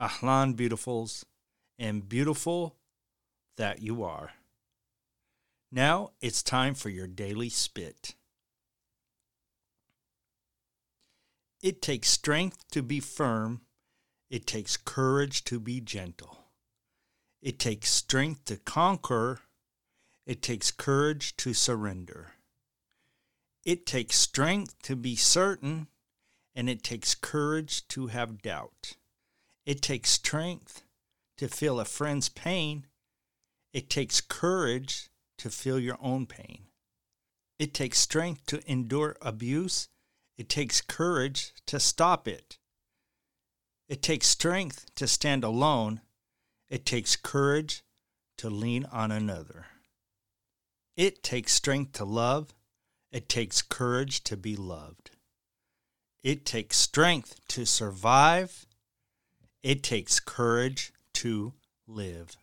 Ahlan, beautifuls, and beautiful that you are. Now it's time for your daily spit. It takes strength to be firm. It takes courage to be gentle. It takes strength to conquer. It takes courage to surrender. It takes strength to be certain, and it takes courage to have doubt. It takes strength to feel a friend's pain. It takes courage to feel your own pain. It takes strength to endure abuse. It takes courage to stop it. It takes strength to stand alone. It takes courage to lean on another. It takes strength to love. It takes courage to be loved. It takes strength to survive. It takes courage to live.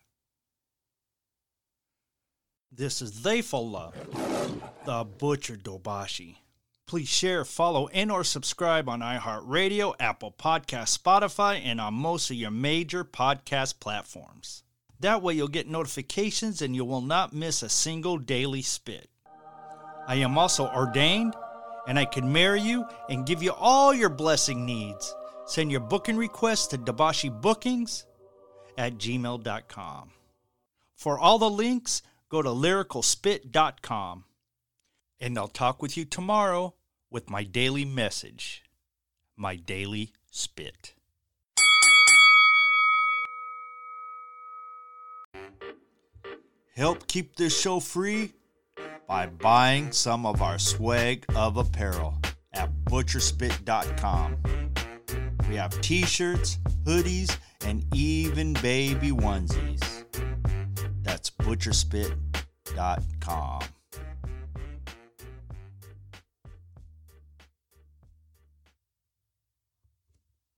This is Theyfullah, the Butcher Dabashi. Please share, follow, and or subscribe on iHeartRadio, Apple Podcast, Spotify, and on most of your major podcast platforms. That way you'll get notifications and you will not miss a single daily spit. I am also ordained, and I can marry you and give you all your blessing needs. Send your booking request to Dabashi Bookings at gmail.com. For all the links, go to lyricalspit.com. And I'll talk with you tomorrow with my daily message, my daily spit. Help keep this show free by buying some of our swag of apparel at butcherspit.com. We have t shirts, hoodies, and even baby onesies. That's butcherspit.com.